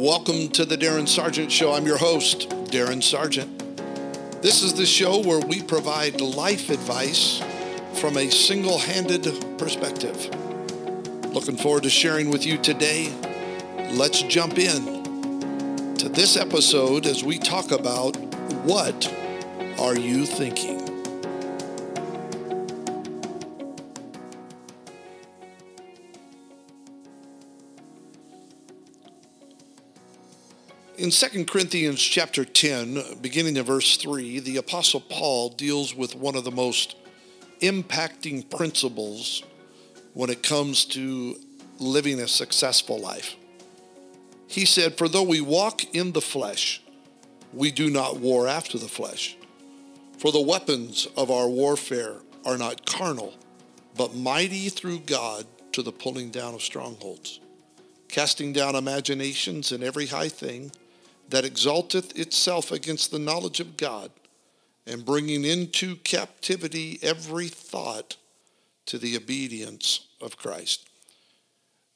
Welcome to the Darin Sargent Show. I'm your host, Darin Sargent. This is the show where we provide life advice from a single handed perspective. Looking forward to sharing with you today. Let's jump in to this episode as we talk about what are you thinking? In 2 Corinthians chapter 10, beginning of verse 3, the apostle Paul deals with one of the most impacting principles when it comes to living a successful life. He said, "For though we walk in the flesh, we do not war after the flesh. For the weapons of our warfare are not carnal, but mighty through God to the pulling down of strongholds, casting down imaginations and every high thing that exalteth itself against the knowledge of God, and bringing into captivity every thought to the obedience of Christ.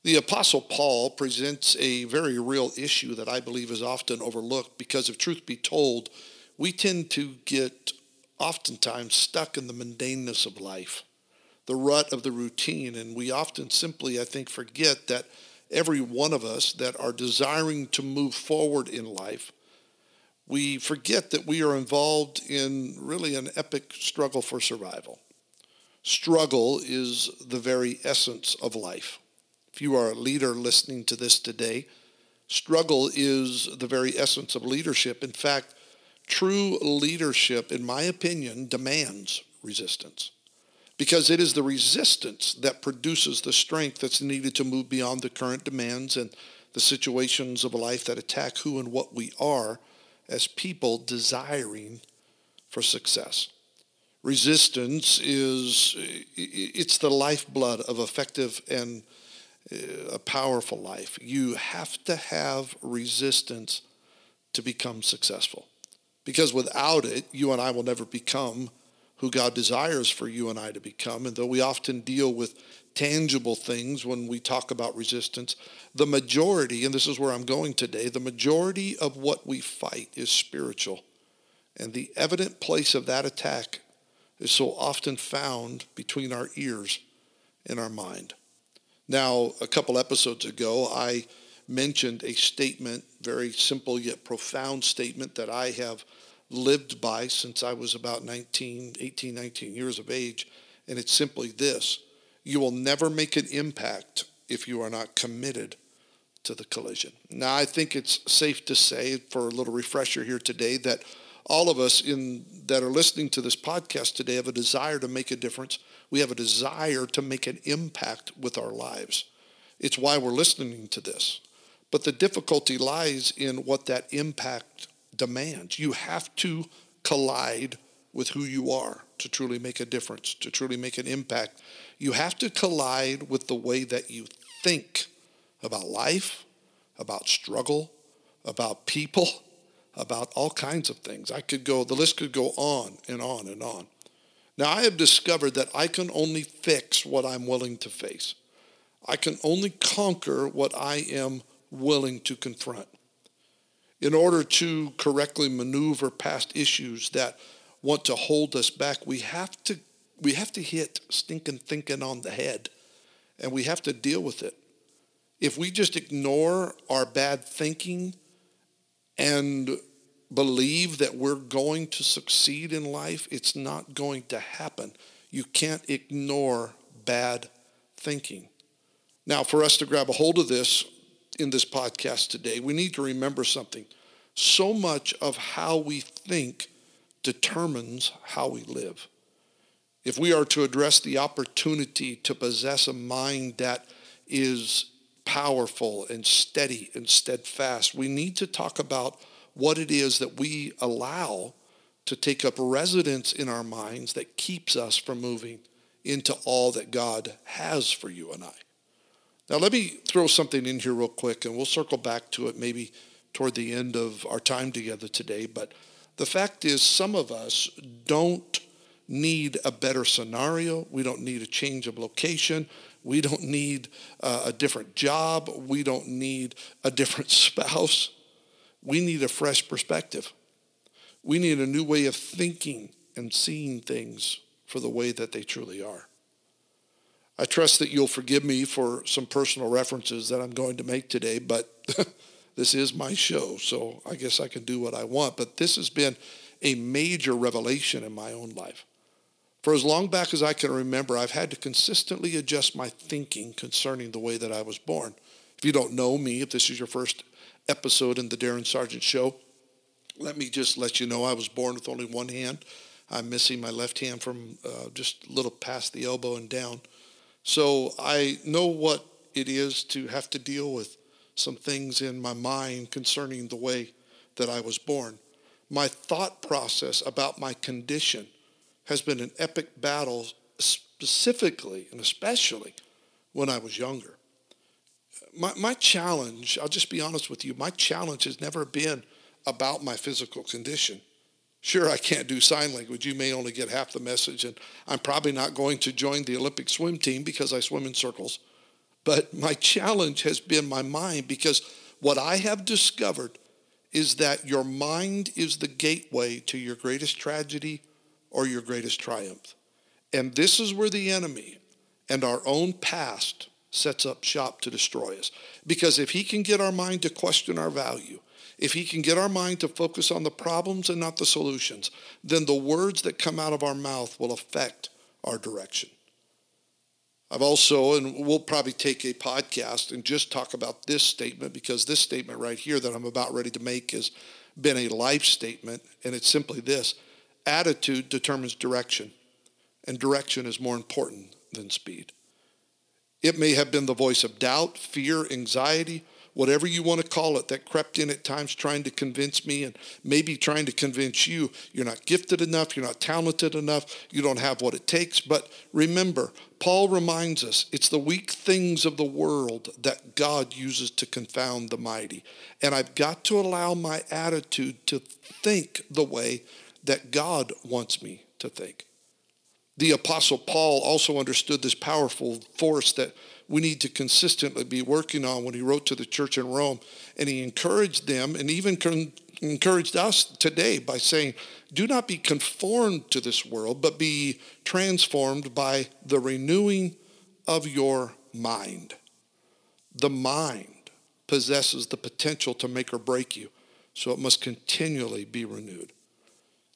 The Apostle Paul presents a very real issue that I believe is often overlooked because, if truth be told, we tend to get oftentimes stuck in the mundaneness of life, the rut of the routine, and we often simply, I think, forget that every one of us that are desiring to move forward in life, we forget that we are involved in really an epic struggle for survival. Struggle is the very essence of life. If you are a leader listening to this today, struggle is the very essence of leadership. In fact, true leadership, in my opinion, demands resistance because it is the resistance that produces the strength that's needed to move beyond the current demands and the situations of a life that attack who and what we are as people desiring for success. Resistance is it's the lifeblood of effective and uh, a powerful life. You have to have resistance to become successful. Because without it, you and I will never become who God desires for you and I to become. And though we often deal with tangible things when we talk about resistance, the majority, and this is where I'm going today, the majority of what we fight is spiritual. And the evident place of that attack is so often found between our ears and our mind. Now, a couple episodes ago, I mentioned a statement, very simple yet profound statement that I have lived by since I was about 19, 18, 19 years of age. And it's simply this you will never make an impact if you are not committed to the collision. Now, I think it's safe to say, for a little refresher here today, that all of us in that are listening to this podcast today have a desire to make a difference. We have a desire to make an impact with our lives. It's why we're listening to this. But the difficulty lies in what that impact demands. You have to collide with who you are to truly make a difference, to truly make an impact. You have to collide with the way that you think about life, about struggle, about people, about all kinds of things. I could go, the list could go on and on and on. Now, I have discovered that I can only fix what I'm willing to face. I can only conquer what I am willing to confront in order to correctly maneuver past issues that want to hold us back, we have to we have to hit stinking thinking on the head and we have to deal with it. If we just ignore our bad thinking and believe that we're going to succeed in life, it's not going to happen. You can't ignore bad thinking. Now, for us to grab a hold of this, in this podcast today, we need to remember something. So much of how we think determines how we live. If we are to address the opportunity to possess a mind that is powerful and steady and steadfast, we need to talk about what it is that we allow to take up residence in our minds that keeps us from moving into all that God has for you and I. Now, let me throw something in here real quick, and we'll circle back to it maybe toward the end of our time together today. But the fact is, some of us don't need a better scenario. We don't need a change of location. We don't need uh, a different job. We don't need a different spouse. We need a fresh perspective. We need a new way of thinking and seeing things for the way that they truly are. I trust that you'll forgive me for some personal references that I'm going to make today, but this is my show, so I guess I can do what I want. But this has been a major revelation in my own life. For as long back as I can remember, I've had to consistently adjust my thinking concerning the way that I was born. If you don't know me, if this is your first episode in the Darin Sargent Show, let me just let you know I was born with only one hand. I'm missing my left hand from uh, just a little past the elbow and down. So I know what it is to have to deal with some things in my mind concerning the way that I was born. My thought process about my condition has been an epic battle, specifically and especially when I was younger. My, my challenge, I'll just be honest with you, my challenge has never been about my physical condition. Sure, I can't do sign language. You may only get half the message, and I'm probably not going to join the Olympic swim team because I swim in circles. But my challenge has been my mind because what I have discovered is that your mind is the gateway to your greatest tragedy or your greatest triumph. And this is where the enemy and our own past sets up shop to destroy us. Because if he can get our mind to question our value, if he can get our mind to focus on the problems and not the solutions, then the words that come out of our mouth will affect our direction. I've also, and we'll probably take a podcast and just talk about this statement because this statement right here that I'm about ready to make has been a life statement, and it's simply this attitude determines direction, and direction is more important than speed. It may have been the voice of doubt, fear, anxiety, whatever you want to call it, that crept in at times trying to convince me and maybe trying to convince you you're not gifted enough, you're not talented enough, you don't have what it takes. But remember, Paul reminds us it's the weak things of the world that God uses to confound the mighty. And I've got to allow my attitude to think the way that God wants me to think. The Apostle Paul also understood this powerful force that we need to consistently be working on when he wrote to the church in Rome. And he encouraged them and even con- encouraged us today by saying, Do not be conformed to this world, but be transformed by the renewing of your mind. The mind possesses the potential to make or break you, so it must continually be renewed.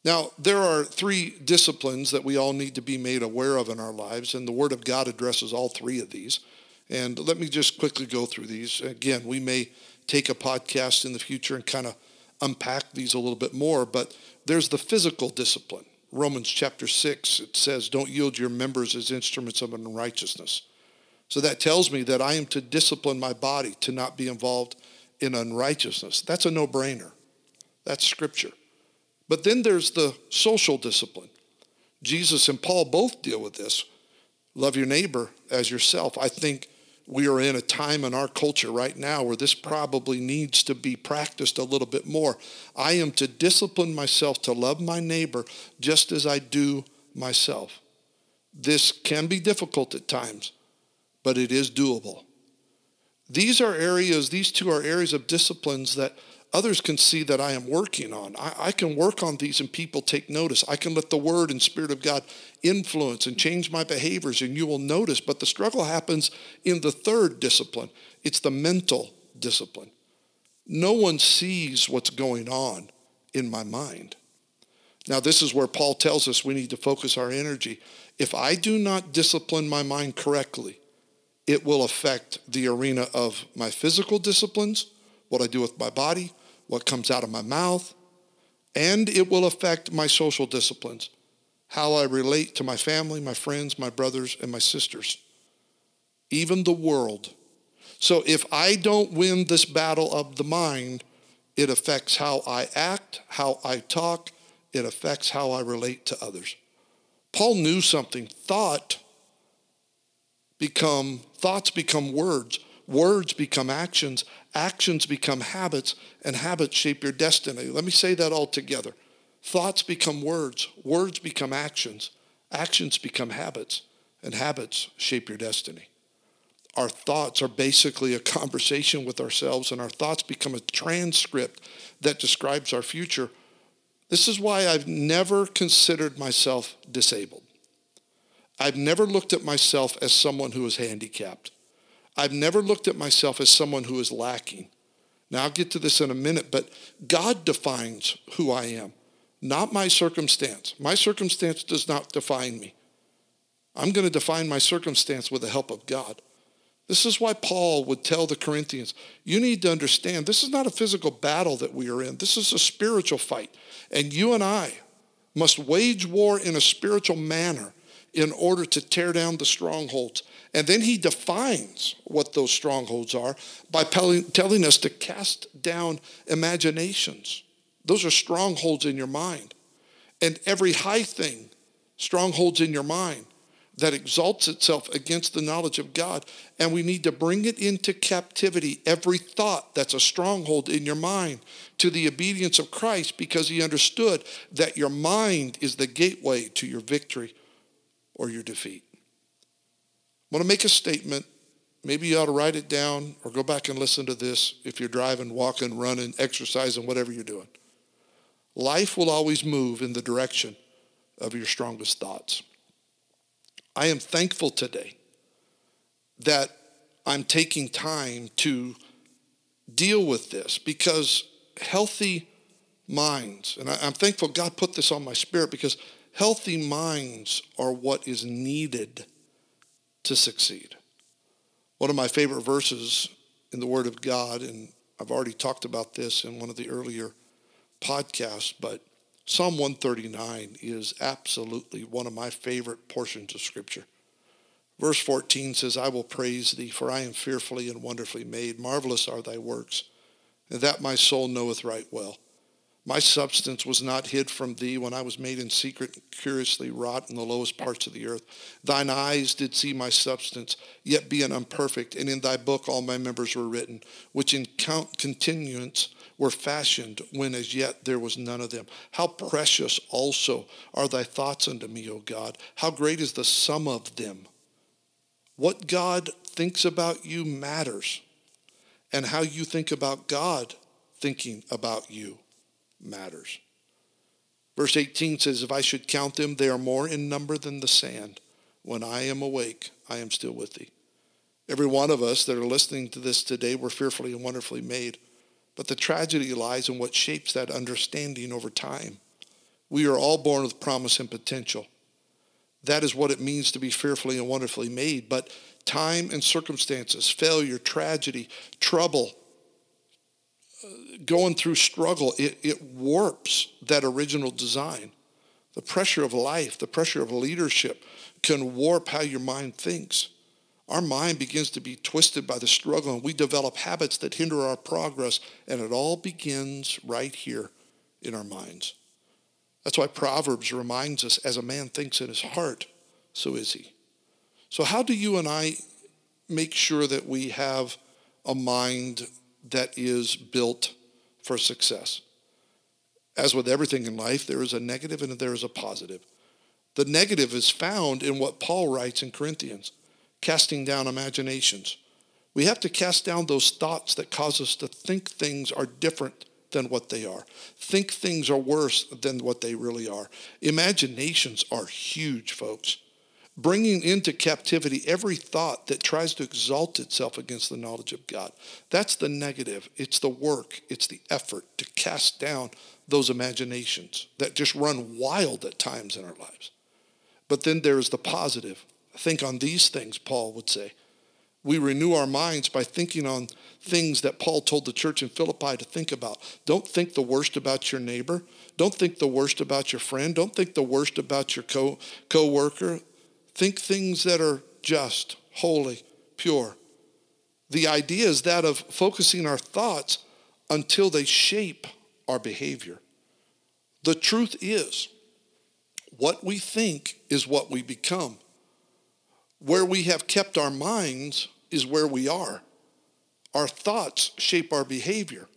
Now, there are three disciplines that we all need to be made aware of in our lives, and the Word of God addresses all three of these. And let me just quickly go through these. Again, we may take a podcast in the future and kind of unpack these a little bit more, but there's the physical discipline. Romans chapter 6, it says, Don't yield your members as instruments of unrighteousness. So that tells me that I am to discipline my body to not be involved in unrighteousness. That's a no brainer. That's scripture. But then there's the social discipline. Jesus and Paul both deal with this. Love your neighbor as yourself. I think we are in a time in our culture right now where this probably needs to be practiced a little bit more. I am to discipline myself to love my neighbor just as I do myself. This can be difficult at times, but it is doable. These are areas, these two are areas of disciplines that others can see that I am working on. I, I, can work on these and people take notice. I can let the Word and Spirit of God influence and change my behaviors, and you will notice. But the struggle happens in the third discipline it's the mental discipline. No one sees what's going on in my mind. Now, this is where Paul tells us we need to focus our energy. If I do not discipline my mind correctly, it will affect the arena of my physical disciplines, what I do with my body, what comes out of my mouth, and it will affect my social disciplines, how I relate to my family, my friends, my brothers, and my sisters, even the world. So if I don't win this battle of the mind, it affects how I act, how I talk, it affects how I relate to others. Paul knew something. Thought become thoughts become words. Words become actions, actions become habits, and habits shape your destiny. Let me say that all together. Thoughts become words, words become actions, Actions become habits, and habits shape your destiny. Our thoughts are basically a conversation with ourselves, and our thoughts become a transcript that describes our future. This is why I've never considered myself disabled. I've never looked at myself as someone who is handicapped. I've never looked at myself as someone who is lacking. Now, I'll get to this in a minute, but God defines who I am, not my circumstance. My circumstance does not define me. I'm going to define my circumstance with the help of God. This is why Paul would tell the Corinthians, you need to understand this is not a physical battle that we are in. This is a spiritual fight. And you and I must wage war in a spiritual manner in order to tear down the strongholds. And then he defines what those strongholds are by telling us to cast down imaginations. Those are strongholds in your mind. And every high thing, strongholds in your mind that exalts itself against the knowledge of God. And we need to bring it into captivity, every thought that's a stronghold in your mind, to the obedience of Christ because he understood that your mind is the gateway to your victory or your defeat. I want to make a statement. Maybe you ought to write it down or go back and listen to this if you're driving, walking, running, exercising, whatever you're doing. Life will always move in the direction of your strongest thoughts. I am thankful today that I'm taking time to deal with this because healthy minds, and I, am thankful God put this on my spirit because healthy minds are what is needed to succeed. One of my favorite verses in the Word of God, and I've already talked about this in one of the earlier podcasts, but Psalm 139 is absolutely one of my favorite portions of Scripture. Verse 14 says, I will praise thee, for I am fearfully and wonderfully made. Marvelous are thy works, and that my soul knoweth right well. My substance was not hid from thee when I was made in secret, curiously wrought in the lowest parts of the earth. Thine eyes did see my substance, yet being imperfect, and in thy book all my members were written, which in count continuance were fashioned when as yet there was none of them. How precious also are thy thoughts unto me, O God. How great is the sum of them. What God thinks about you matters, and how you think about God thinking about you matters. Verse 18 says, If I should count them, they are more in number than the sand. When I am awake, I am still with thee. Every one of us that are listening to this today were fearfully and wonderfully made. But the tragedy lies in what shapes that understanding over time. We are all born with promise and potential. That is what it means to be fearfully and wonderfully made. But time and circumstances, failure, tragedy, trouble, going through struggle, it, it warps that original design. The pressure of life, the pressure of leadership can warp how your mind thinks our mind begins to be twisted by the struggle and we develop habits that hinder our progress. And it all begins right here in our minds. That's why Proverbs reminds us as a man thinks in his heart, so is he. So, how do you and I make sure that we have a mind that is built for success? As with everything in life, there is a negative and there is a positive. The negative is found in what Paul writes in Corinthians casting down imaginations. We have to cast down those thoughts that cause us to think things are different than what they are, think things are worse than what they really are. Imaginations are huge, folks. Bringing into captivity every thought that tries to exalt itself against the knowledge of God. That's the negative. It's the work, it's the effort to cast down those imaginations that just run wild at times in our lives. But then there's the positive Think on these things, Paul would say. We renew our minds by thinking on things that Paul told the church in Philippi to think about. Don't think the worst about your neighbor. Don't think the worst about your friend. Don't think the worst about your co co-worker. Think things that are just, holy, pure. The idea is that of focusing our thoughts until they shape our behavior. The truth is, what we think is what we become. Where we have kept our minds is where we are. Our thoughts shape our behavior.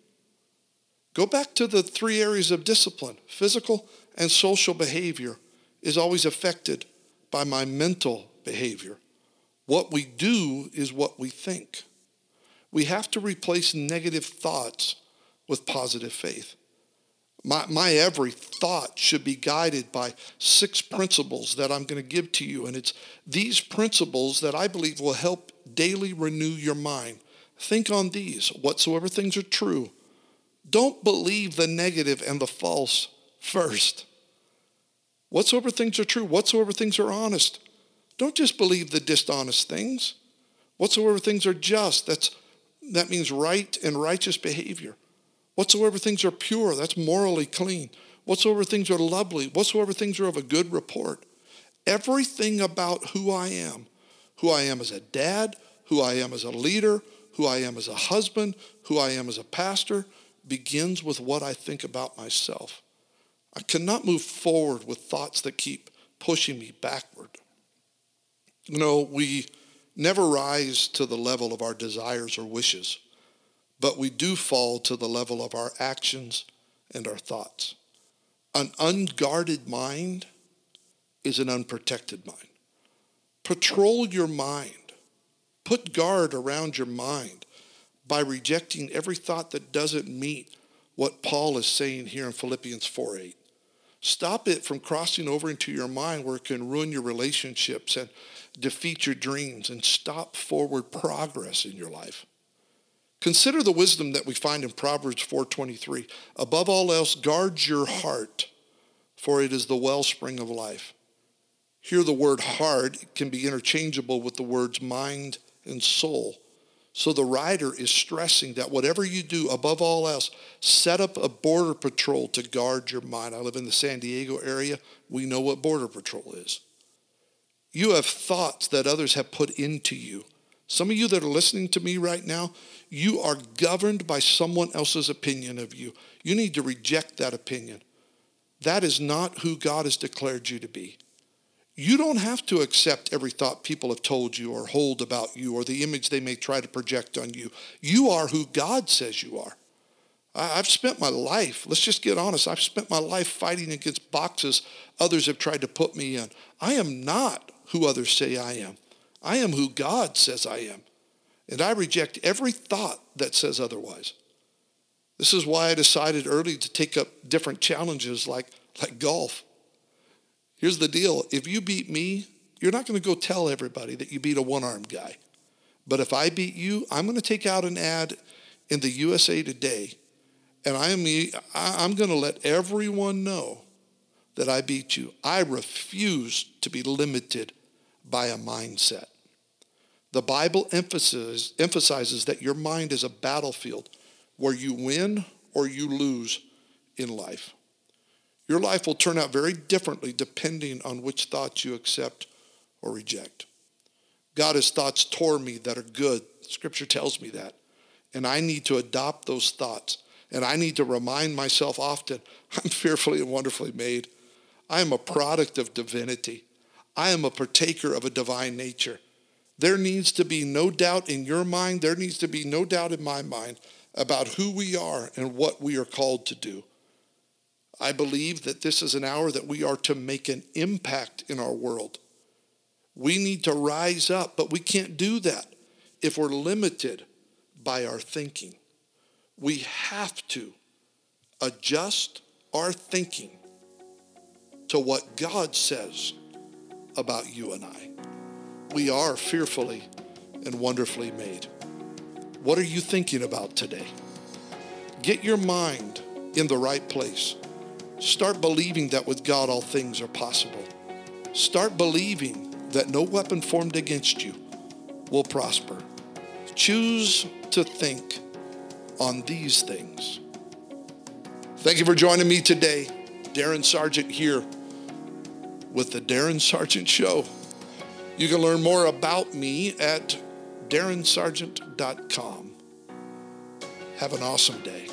Go back to the three areas of discipline physical and social behavior is always affected by my mental behavior. What we do is what we think. We have to replace negative thoughts with positive faith. My, my every thought should be guided by six principles that I'm going to give to you. And it's these principles that I believe will help daily renew your mind. Think on these whatsoever things are true. Don't believe the negative and the false first. Whatsoever things are true, whatsoever things are honest. Don't just believe the dishonest things. Whatsoever things are just, that's, that means right and righteous behavior. Whatsoever things are pure, that's morally clean. Whatsoever things are lovely, whatsoever things are of a good report. Everything about who I am, who I am as a dad, who I am as a leader, who I am as a husband, who I am as a pastor, begins with what I think about myself. I cannot move forward with thoughts that keep pushing me backward. You know, we never rise to the level of our desires or wishes but we do fall to the level of our actions and our thoughts. An unguarded mind is an unprotected mind. Patrol your mind. Put guard around your mind by rejecting every thought that doesn't meet what Paul is saying here in Philippians 4 8. Stop it from crossing over into your mind where it can ruin your relationships and defeat your dreams and stop forward progress in your life. Consider the wisdom that we find in Proverbs 4:23. Above all else, guard your heart, for it is the wellspring of life. Here the word heart can be interchangeable with the words mind and soul. So the writer is stressing that whatever you do, above all else, set up a border patrol to guard your mind. I live in the San Diego area. We know what border patrol is. You have thoughts that others have put into you. Some of you that are listening to me right now, you are governed by someone else's opinion of you. You need to reject that opinion. That is not who God has declared you to be. You don't have to accept every thought people have told you or hold about you or the image they may try to project on you. You are who God says you are. I've spent my life, let's just get honest, I've spent my life fighting against boxes others have tried to put me in. I am not who others say I am. I am who God says I am. And I reject every thought that says otherwise. This is why I decided early to take up different challenges like, like golf. Here's the deal if you beat me, you're not going to go tell everybody that you beat a one armed guy. But if I beat you, I'm going to take out an ad in the USA Today, and I am, I'm going to let everyone know that I beat you. I refuse to be limited by a mindset. The Bible emphasizes, emphasizes that your mind is a battlefield where you win or you lose in life. Your life will turn out very differently depending on which thoughts you accept or reject. God has thoughts toward me that are good. Scripture tells me that. And I need to adopt those thoughts. And I need to remind myself often I'm fearfully and wonderfully made. I am a product of divinity. I am a partaker of a divine nature. There needs to be no doubt in your mind, there needs to be no doubt in my mind about who we are and what we are called to do. I believe that this is an hour that we are to make an impact in our world. We need to rise up, but we can't do that if we're limited by our thinking. We have to adjust our thinking to what God says about you and I we are fearfully and wonderfully made. What are you thinking about today? Get your mind in the right place. Start believing that with God all things are possible. Start believing that no weapon formed against you will prosper. Choose to think on these things. Thank you for joining me today. Darin Sargent here with the Darin Sargent Show. You can learn more about me at darinsargent.com. Have an awesome day.